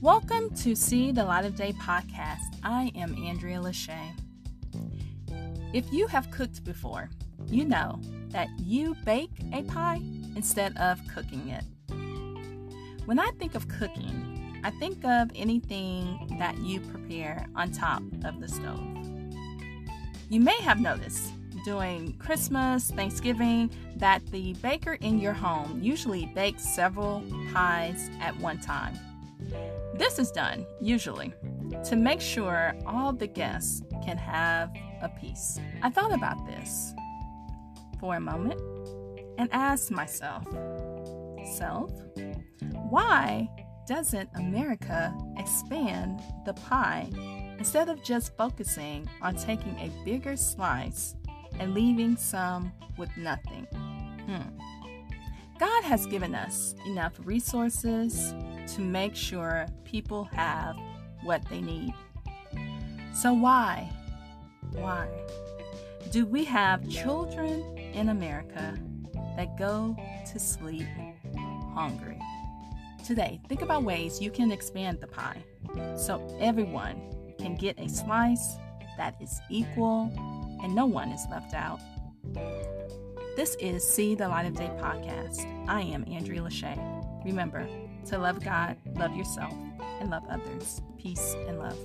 Welcome to See the Light of Day podcast. I am Andrea Lachey. If you have cooked before, you know that you bake a pie instead of cooking it. When I think of cooking, I think of anything that you prepare on top of the stove. You may have noticed during Christmas, Thanksgiving, that the baker in your home usually bakes several pies at one time. This is done, usually, to make sure all the guests can have a piece. I thought about this for a moment and asked myself, Self, why doesn't America expand the pie instead of just focusing on taking a bigger slice and leaving some with nothing? Hmm. God has given us enough resources to make sure people have what they need. So, why, why do we have children in America that go to sleep hungry? Today, think about ways you can expand the pie so everyone can get a slice that is equal and no one is left out. This is See the Light of Day podcast. I am Andrea Lachey. Remember to love God, love yourself, and love others. Peace and love.